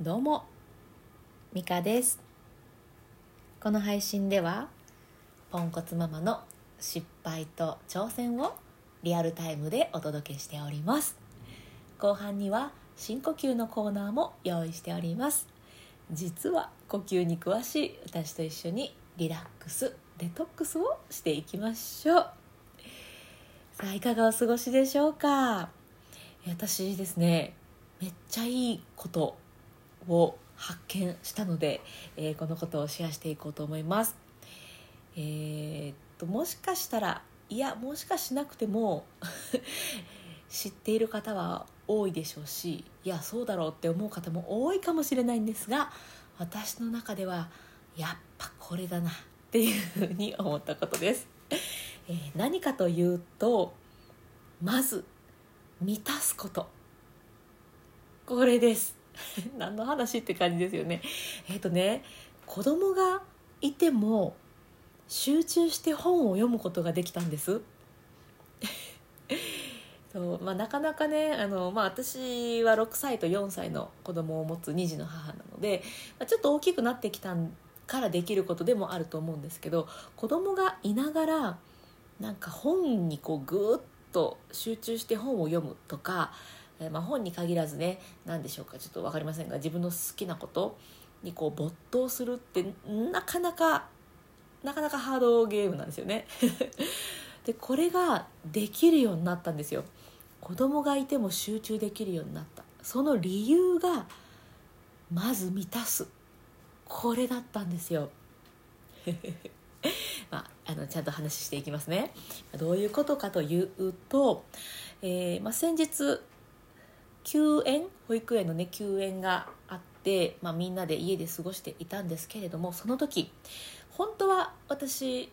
どうもミカです。この配信ではポンコツママの失敗と挑戦をリアルタイムでお届けしております。後半には深呼吸のコーナーも用意しております。実は呼吸に詳しい私と一緒にリラックスデトックスをしていきましょう。さあいかがお過ごしでしょうか？私ですねめっちゃいいことを発見したので、えー、このことをシェアしていこうと思います。えー、っともしかしたらいやもしかしなくても 知っている方は多いでしょうしいやそうだろうって思う方も多いかもしれないんですが私の中ではやっぱこれだなっていうふうに思ったことです。えー、何かというとまず満たすことこれです 何の話って感じですよね。えっ、ー、とね子供がいても集中して本を読むことができたんです。そうまあ、なかなかねあの、まあ、私は6歳と4歳の子供を持つ2児の母なので、まあ、ちょっと大きくなってきたからできることでもあると思うんですけど子供がいながらなんか本にこうぐーっと集中して本を読むとかえまあ、本に限らずね何でしょうかちょっと分かりませんが自分の好きなことにこう没頭するってなかなかなかなかハードゲームなんですよね。でこれができるようになったんですよ。子供がいても集中できるようになった。その理由がまず満たす。これだったんですよ。まあ、あのちゃんと話していきますね。どういうことかというと、えーまあ、先日休園？保育園のね休園があって、まあ、みんなで家で過ごしていたんですけれどもその時本当は私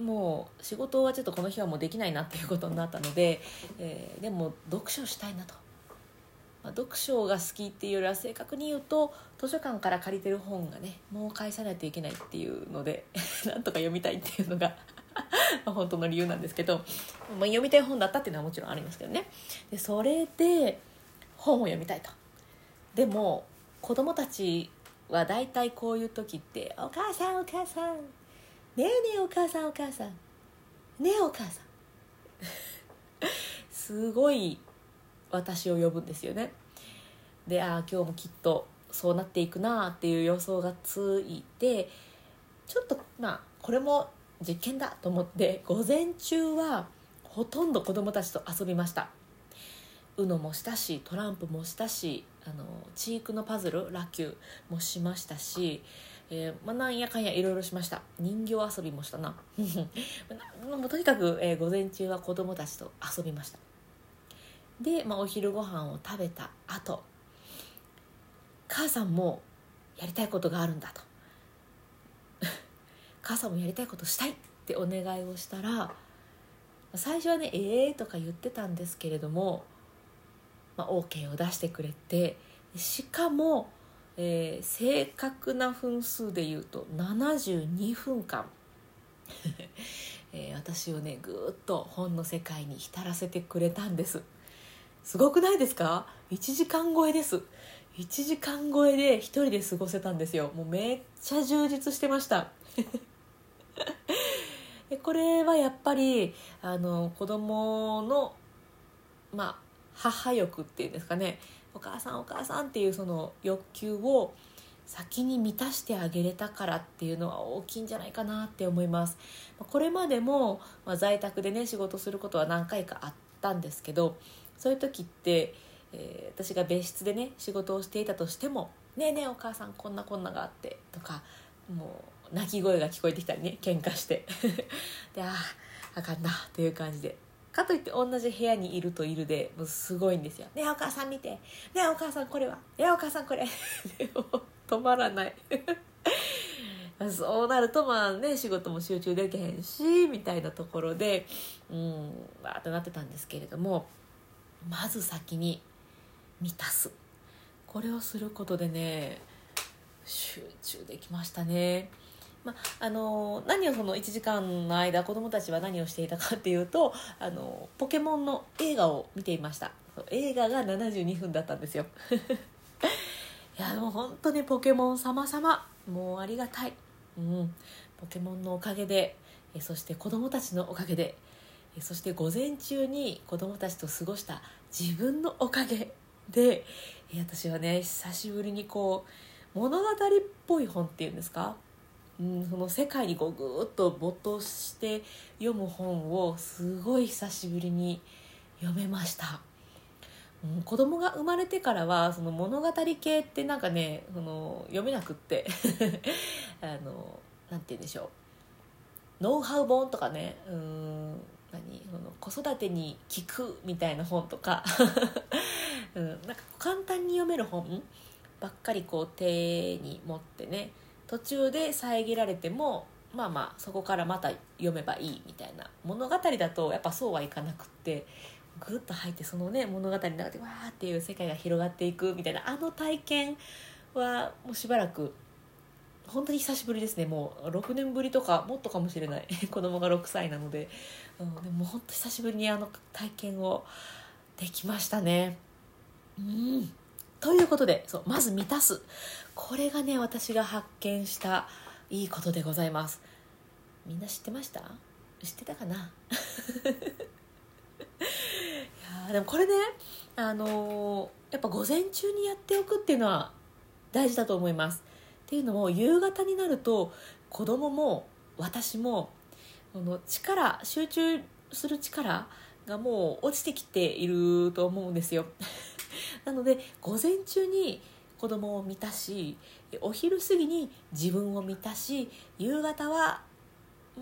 もう仕事はちょっとこの日はもうできないなっていうことになったので、えー、でも読書したいなと、まあ、読書が好きっていうよりは正確に言うと図書館から借りてる本がねもう返さないといけないっていうので なんとか読みたいっていうのが 本当の理由なんですけど、まあ、読みたい本だったっていうのはもちろんありますけどね。でそれで本を読みたいと。でも子供たちは大体こういう時って「お母さんお母さんねえねえお母さんお母さんねえお母さん」すごい私を呼ぶんですよね。でああ今日もきっとそうなっていくなっていう予想がついてちょっとまあこれも実験だと思って午前中はほとんど子供たちと遊びました。UNO もしたしトランプもしたしあのチークのパズルラキューもしましたし、えーまあ、なんやかんやいろいろしました。人形遊びもしたな。もうとにかく、えー、午前中は子供たちと遊びました。で、まあ、お昼ご飯を食べた後母さんもやりたいことがあるんだと。母さんもやりたいことしたいってお願いをしたら最初はね「ええー」とか言ってたんですけれどもまあ、OK を出してくれてしかも、えー、正確な分数で言うと72分間。えー、私をねぐっと本の世界に浸らせてくれたんです。すごくないですか？1時間超えです。1時間超えで1人で過ごせたんですよ。もうめっちゃ充実してました。これはやっぱりあの子供のまあ母欲っていうんですかね。お母さんお母さんっていうその欲求を先に満たしてあげれたからっていうのは大きいんじゃないかなって思います。これまでも、まあ、在宅でね仕事することは何回かあったんですけどそういう時って、えー、私が別室でね仕事をしていたとしても「ねえねえお母さんこんなこんながあって」とかもう泣き声が聞こえてきたりね喧嘩して。であああかんなっていう感じで。かといって同じ部屋にいるといるでもうすごいんですよ「ねえお母さん見て。ねえお母さんこれは。ねえお母さんこれ」止まらない。そうなるとまあね仕事も集中できへんしみたいなところでうんわーってなってたんですけれどもまず先に満たす。これをすることでね集中できましたね。まあの何をその1時間の間子どもたちは何をしていたかっていうとあのポケモンの映画を見ていました。映画が72分だったんですよ。いやもう本当にポケモン様々。もうありがたい、うん、ポケモンのおかげでえそして子供たちのおかげでえそして午前中に子供たちと過ごした自分のおかげで私はね久しぶりにこう物語っぽい本っていうんですか？うん、その世界にこうぐーっと没頭して読む本をすごい久しぶりに読めました、うん、子供が生まれてからはその物語系ってなんかねその読めなくって。あのなんて言うんでしょう。ノウハウ本とかね。うん何？その子育てに聞くみたいな本とか、うん、なんか簡単に読める本ばっかりこう手に持ってね途中で遮られてもまあまあそこからまた読めばいいみたいな物語だとやっぱそうはいかなくってぐっと入ってそのね物語の中でわーっていう世界が広がっていくみたいなあの体験はもうしばらく本当に久しぶりですね。もう6年ぶりとかもっとかもしれない。子供が6歳なので、うん、でも本当久しぶりにあの体験をできましたね。うん。ということでそうまず満たす。これがね私が発見したいいことでございます。みんな知ってました？知ってたかな？いやでもこれねあのー、やっぱ午前中にやっておくっていうのは大事だと思います。っていうのも夕方になると子供も私もこの力集中する力がもう落ちてきていると思うんですよ。なので午前中に子供を満たしお昼過ぎに自分を満たし夕方は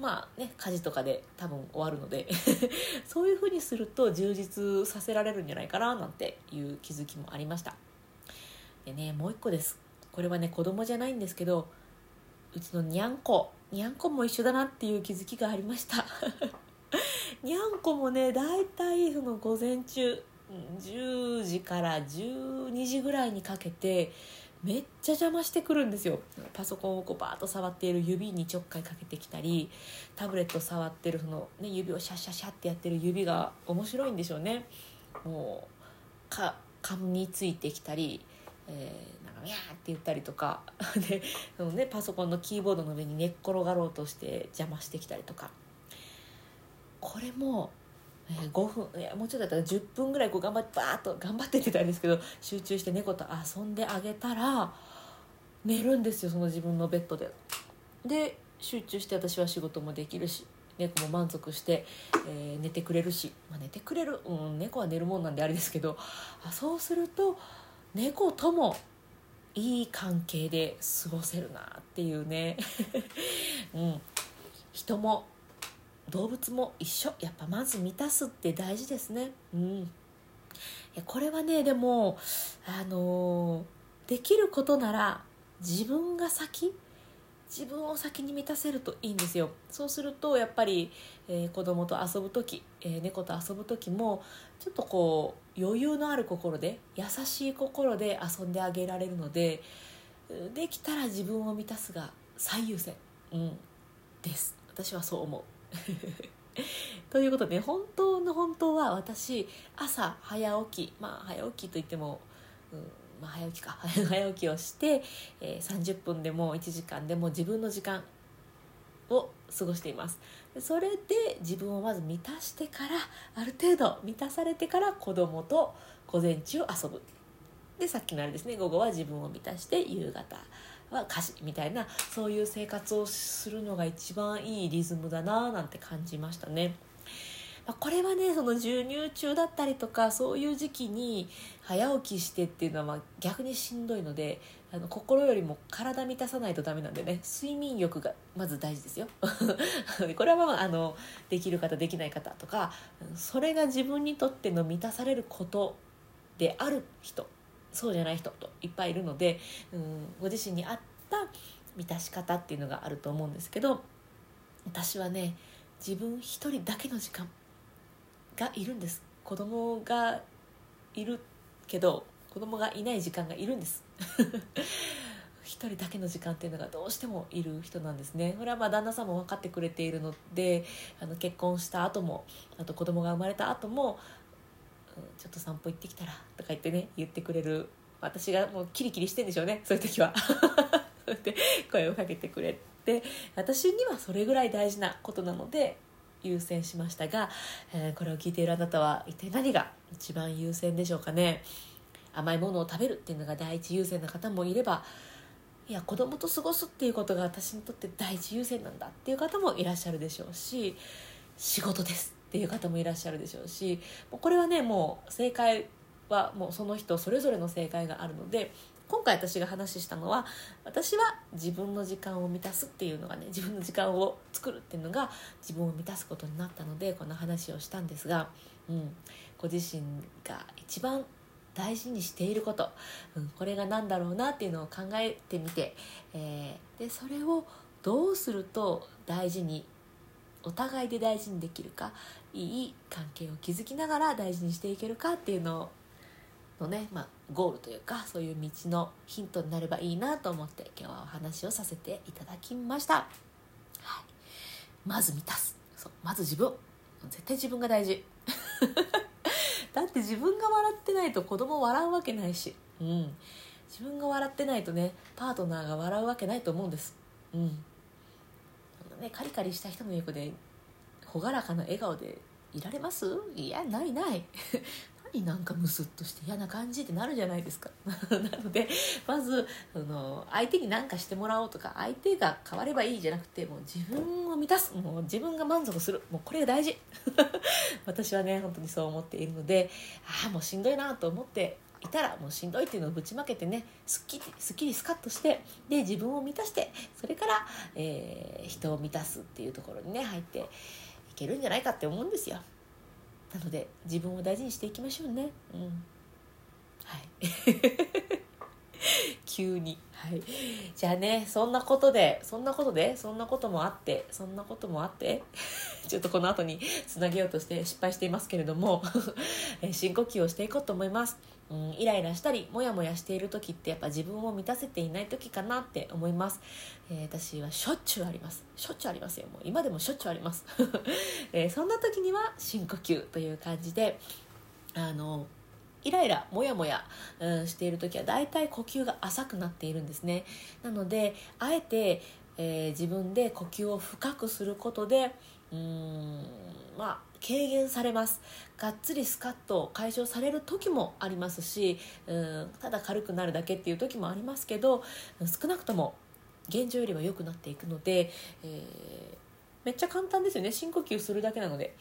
まあね家事とかで多分終わるので そういうふうにすると充実させられるんじゃないかななんていう気づきもありました。でねもう一個です。これはね子供じゃないんですけどうちのにゃんこ。にゃんこも一緒だなっていう気づきがありました。にゃんこもねだいたいその午前中10時から12時ぐらいにかけてめっちゃ邪魔してくるんですよ。パソコンをこうバーッと触っている指にちょっかいかけてきたりタブレット触ってるその、ね、指をシャシャシャってやってる指が面白いんでしょうね。もうか噛みついてきたり、えー、なんかミャーって言ったりとか でその、ね、パソコンのキーボードの上に寝っ転がろうとして邪魔してきたりとか。これもえー、5分いやもうちょっとだったら10分ぐらいこう頑張ってバーッと頑張ってってたんですけど集中して猫と遊んであげたら寝るんですよその自分のベッドで。で集中して私は仕事もできるし猫も満足して、えー、寝てくれるし、まあ、寝てくれる、うん、猫は寝るもんなんであれですけどあそうすると猫ともいい関係で過ごせるなっていうね、うん、人も動物も一緒。やっぱまず満たすって大事ですね。うん。これはねでもあの、できることなら自分が先自分を先に満たせるといいんですよ。そうするとやっぱり、えー、子供と遊ぶ時、えー、猫と遊ぶ時もちょっとこう余裕のある心で優しい心で遊んであげられるのでできたら自分を満たすが最優先、うん、です。私はそう思う。ということで本当の本当は私朝早起きまあ早起きといっても、うんまあ、早起きか。早起きをして、えー、30分でも1時間でも自分の時間を過ごしています。それで自分をまず満たしてからある程度満たされてから子供と午前中遊ぶ。でさっきのあれですね午後は自分を満たして夕方は歌詞みたいなそういう生活をするのが一番いいリズムだななんて感じましたね。まこれはねその授乳中だったりとかそういう時期に早起きしてっていうのはま逆にしんどいのであの心よりも体満たさないとダメなんでね睡眠欲がまず大事ですよ これはまああのできる方できない方とかそれが自分にとっての満たされることである人そうじゃない人といっぱいいるので、うん、ご自身に合った満たし方っていうのがあると思うんですけど私はね自分一人だけの時間がいるんです。子供がいるけど子供がいない時間がいるんです。一人だけの時間っていうのがどうしてもいる人なんですね。これはまあ旦那さんも分かってくれているのであの結婚した後もあと子供が生まれた後もちょっと散歩行ってきたらとか言ってね言ってくれる。私がもうキリキリしてんでしょうねそういう時は。で声をかけてくれて。私にはそれぐらい大事なことなので優先しましたが、えー、これを聞いているあなたは一体何が一番優先でしょうかね。甘いものを食べるっていうのが第一優先な方もいればいや子供と過ごすっていうことが私にとって第一優先なんだっていう方もいらっしゃるでしょうし仕事です。っていう方もいらっしゃるでしょうしこれはねもう正解はもうその人それぞれの正解があるので今回私が話したのは私は自分の時間を満たすっていうのがね自分の時間を作るっていうのが自分を満たすことになったのでこの話をしたんですが、うん、ご自身が一番大事にしていること、うん、これが何だろうなっていうのを考えてみて、えー、でそれをどうすると大事にお互いで大事にできるかいい関係を築きながら大事にしていけるかっていうののね、まあ、ゴールというかそういう道のヒントになればいいなと思って今日はお話をさせていただきました、はい、まず満たす。そうまず自分。絶対自分が大事。だって自分が笑ってないと子供笑うわけないし、うん、自分が笑ってないとねパートナーが笑うわけないと思うんです。うん。ねカリカリした人の横で朗らかな笑顔でいられます？いやないない。何なんかムスッとして嫌な感じってなるじゃないですか。なのでまずその相手に何かしてもらおうとか相手が変わればいいじゃなくてもう自分を満たす。もう自分が満足する。もうこれが大事。私はね本当にそう思っているのでああもうしんどいなと思っていたらもうしんどいっていうのをぶちまけてねすっきりすっきりスカッとしてで自分を満たしてそれから、えー、人を満たすっていうところにね入っていけるんじゃないかって思うんですよ。なので自分を大事にしていきましょうね。うん。はい。急に。はい。じゃあねそんなことでそんなことでそんなこともあってそんなこともあって ちょっとこの後につなげようとして失敗していますけれども 深呼吸をしていこうと思います。うん、イライラしたりモヤモヤしている時ってやっぱ自分を満たせていない時かなって思います、えー、私はしょっちゅうあります。しょっちゅうありますよ。もう今でもしょっちゅうあります、えー、そんな時には深呼吸という感じであのイライラモヤモヤ、うん、している時はだいたい呼吸が浅くなっているんですね。なのであえて、えー、自分で呼吸を深くすることでうんまあ軽減されます。がっつりスカッと解消される時もありますしうんただ軽くなるだけっていう時もありますけど少なくとも現状よりは良くなっていくので、えー、めっちゃ簡単ですよね。深呼吸するだけなので、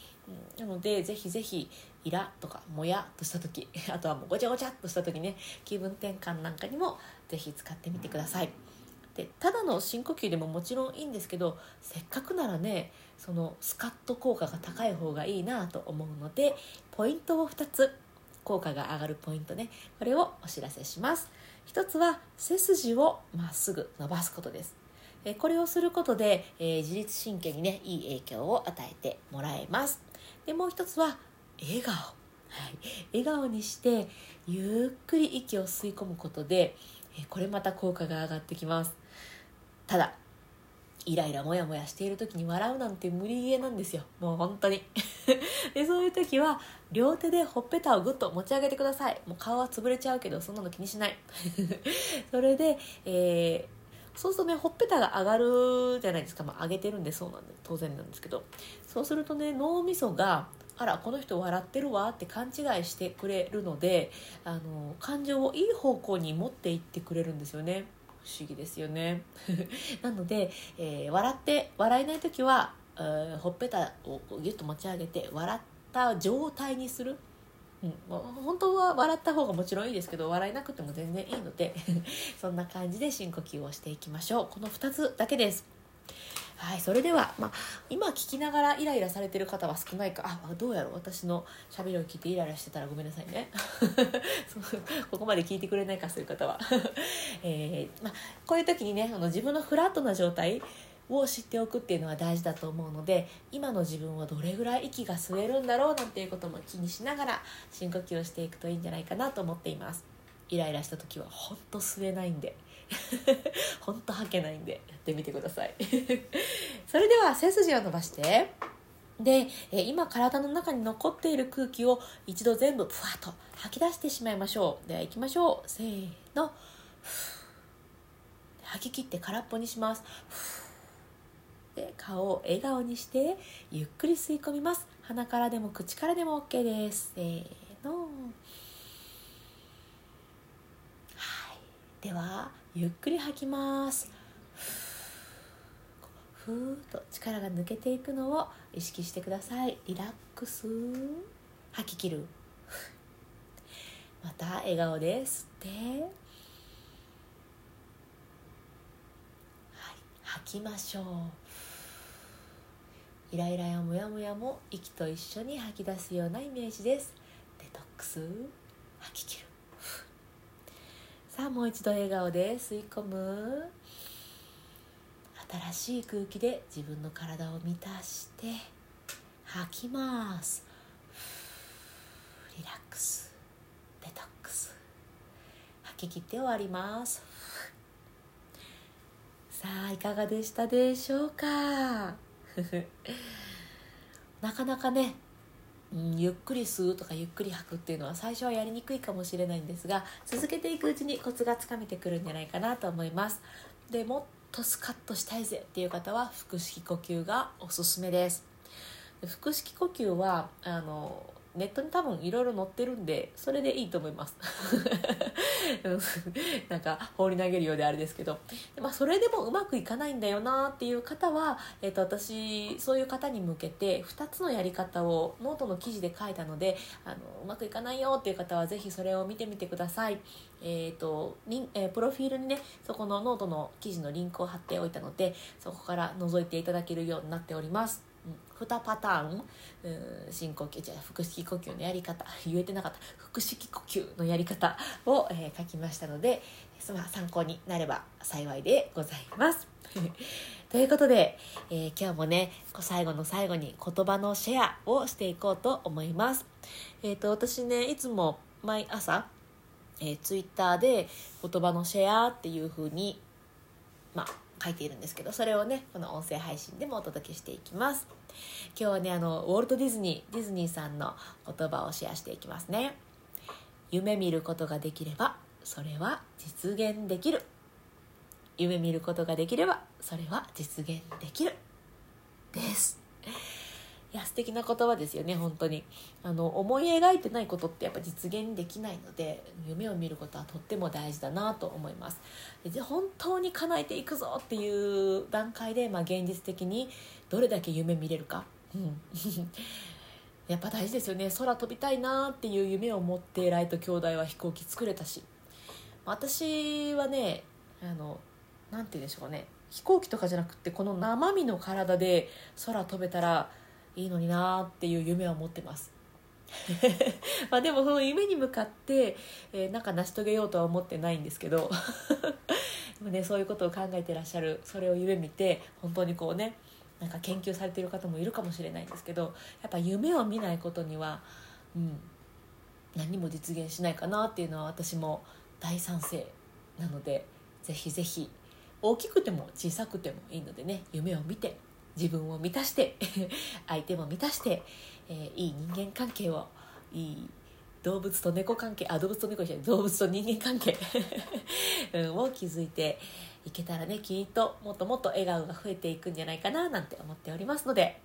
うん、なのでぜひぜひイラとかもやっとした時 あとはもうごちゃごちゃっとした時ね気分転換なんかにもぜひ使ってみてください。でただの深呼吸でももちろんいいんですけどせっかくならねそのスカッと効果が高い方がいいなと思うのでポイントを2つ効果が上がるポイントねこれをお知らせします。1つは背筋をまっすぐ伸ばすことです。これをすることで、えー、自律神経にねいい影響を与えてもらえます。でもう一つは笑顔、はい、笑顔にしてゆっくり息を吸い込むことでこれまた効果が上がってきます。ただイライラモヤモヤしている時に笑うなんて無理ゲーなんですよ。もう本当に。でそういう時は両手でほっぺたをぐっと持ち上げてください。もう顔は潰れちゃうけどそんなの気にしない。それで、えー、そうするとねほっぺたが上がるじゃないですか、まあ、上げてるんでそうなんで当然なんですけど。そうするとね脳みそがあらこの人笑ってるわって勘違いしてくれるのであの感情をいい方向に持っていってくれるんですよね不思議ですよね。なので、えー、笑って笑えない時は、えー、ほっぺたをギュッと持ち上げて笑った状態にする。うん、本当は笑った方がもちろんいいですけど笑えなくても全然いいので そんな感じで深呼吸をしていきましょう。この2つだけです。はいそれでは、まあ、今聞きながらイライラされてる方は少ないか。あどうやろう。私のしゃべりを聞いてイライラしてたらごめんなさいね。ここまで聞いてくれないかそういう方は、えー、まあ、こういう時にねあの自分のフラットな状態を知っておくっていうのは大事だと思うので今の自分はどれぐらい息が吸えるんだろうなんていうことも気にしながら深呼吸をしていくといいんじゃないかなと思っています。イライラした時はほんと吸えないんで。ほんと吐けないんでやってみてください。それでは背筋を伸ばしてで、え今体の中に残っている空気を一度全部ふわっと吐き出してしまいましょう。では行きましょう。せーの。吐き切って空っぽにします。で顔を笑顔にしてゆっくり吸い込みます。鼻からでも口からでも OK です。せーのはいではゆっくり吐きます。ふーっと力が抜けていくのを意識してください。リラックス。吐き切る。また笑顔で吸って。はい吐きましょう。イライラやモヤモヤも息と一緒に吐き出すようなイメージです。デトックス。吐き切る。さあもう一度笑顔で吸い込む。新しい空気で自分の体を満たして吐きます。リラックス。デトックス。吐き切って終わります。さあいかがでしたでしょうか？なかなかね、うん、ゆっくり吸うとかゆっくり吐くっていうのは最初はやりにくいかもしれないんですが続けていくうちにコツがつかめてくるんじゃないかなと思います。でもっとスカッとしたいぜっていう方は腹式呼吸がおすすめです。腹式呼吸はあのネットに多分いろいろ載ってるんでそれでいいと思います。なんか放り投げるようであれですけど、まあ、それでもうまくいかないんだよなっていう方は、えー、と私そういう方に向けて2つのやり方をノートの記事で書いたのであのうまくいかないよっていう方はぜひそれを見てみてください、えーとリンえー、プロフィールにねそこのノートの記事のリンクを貼っておいたのでそこから覗いていただけるようになっております。うん2パターン、うん、深呼吸じゃ腹式呼吸のやり方言えてなかった腹式呼吸のやり方を、えー、書きましたので、まあ、参考になれば幸いでございます。ということで、えー、今日もね最後の最後に言葉のシェアをしていこうと思います。えーと、私ねいつも毎朝、えー、ツイッターで言葉のシェアっていう風にまあ書いているんですけどそれをねこの音声配信でもお届けしていきます。今日はねあのウォルト・ディズニーディズニーさんの言葉をシェアしていきますね。夢見ることができればそれは実現できる。夢見ることができればそれは実現できる。です。いや素敵な言葉ですよね本当に。あの思い描いてないことってやっぱ実現できないので夢を見ることはとっても大事だなと思います。で本当に叶えていくぞっていう段階で、まあ、現実的にどれだけ夢見れるか、うん、やっぱ大事ですよね。空飛びたいなっていう夢を持ってライト兄弟は飛行機作れたし。私はねあのなんて言うんでしょうね。飛行機とかじゃなくてこの生身の体で空飛べたらいいのになっていう夢を持ってます。まあでもその夢に向かって、えー、なんか成し遂げようとは思ってないんですけど。でも、ね、そういうことを考えてらっしゃるそれを夢見て本当にこうねなんか研究されてる方もいるかもしれないんですけどやっぱ夢を見ないことには、うん、何も実現しないかなっていうのは私も大賛成なのでぜひぜひ大きくても小さくてもいいのでね夢を見て自分を満たして 相手も満たして、えー、いい人間関係をいい動物と猫関係あ動物と猫じゃない動物と人間関係、を築いていけたらねきっともっともっと笑顔が増えていくんじゃないかななんて思っておりますので、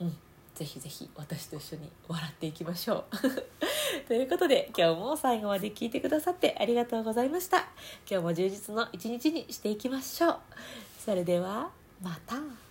うん、ぜひぜひ私と一緒に笑っていきましょう。ということで今日も最後まで聞いてくださってありがとうございました。今日も充実の一日にしていきましょう。それではまた。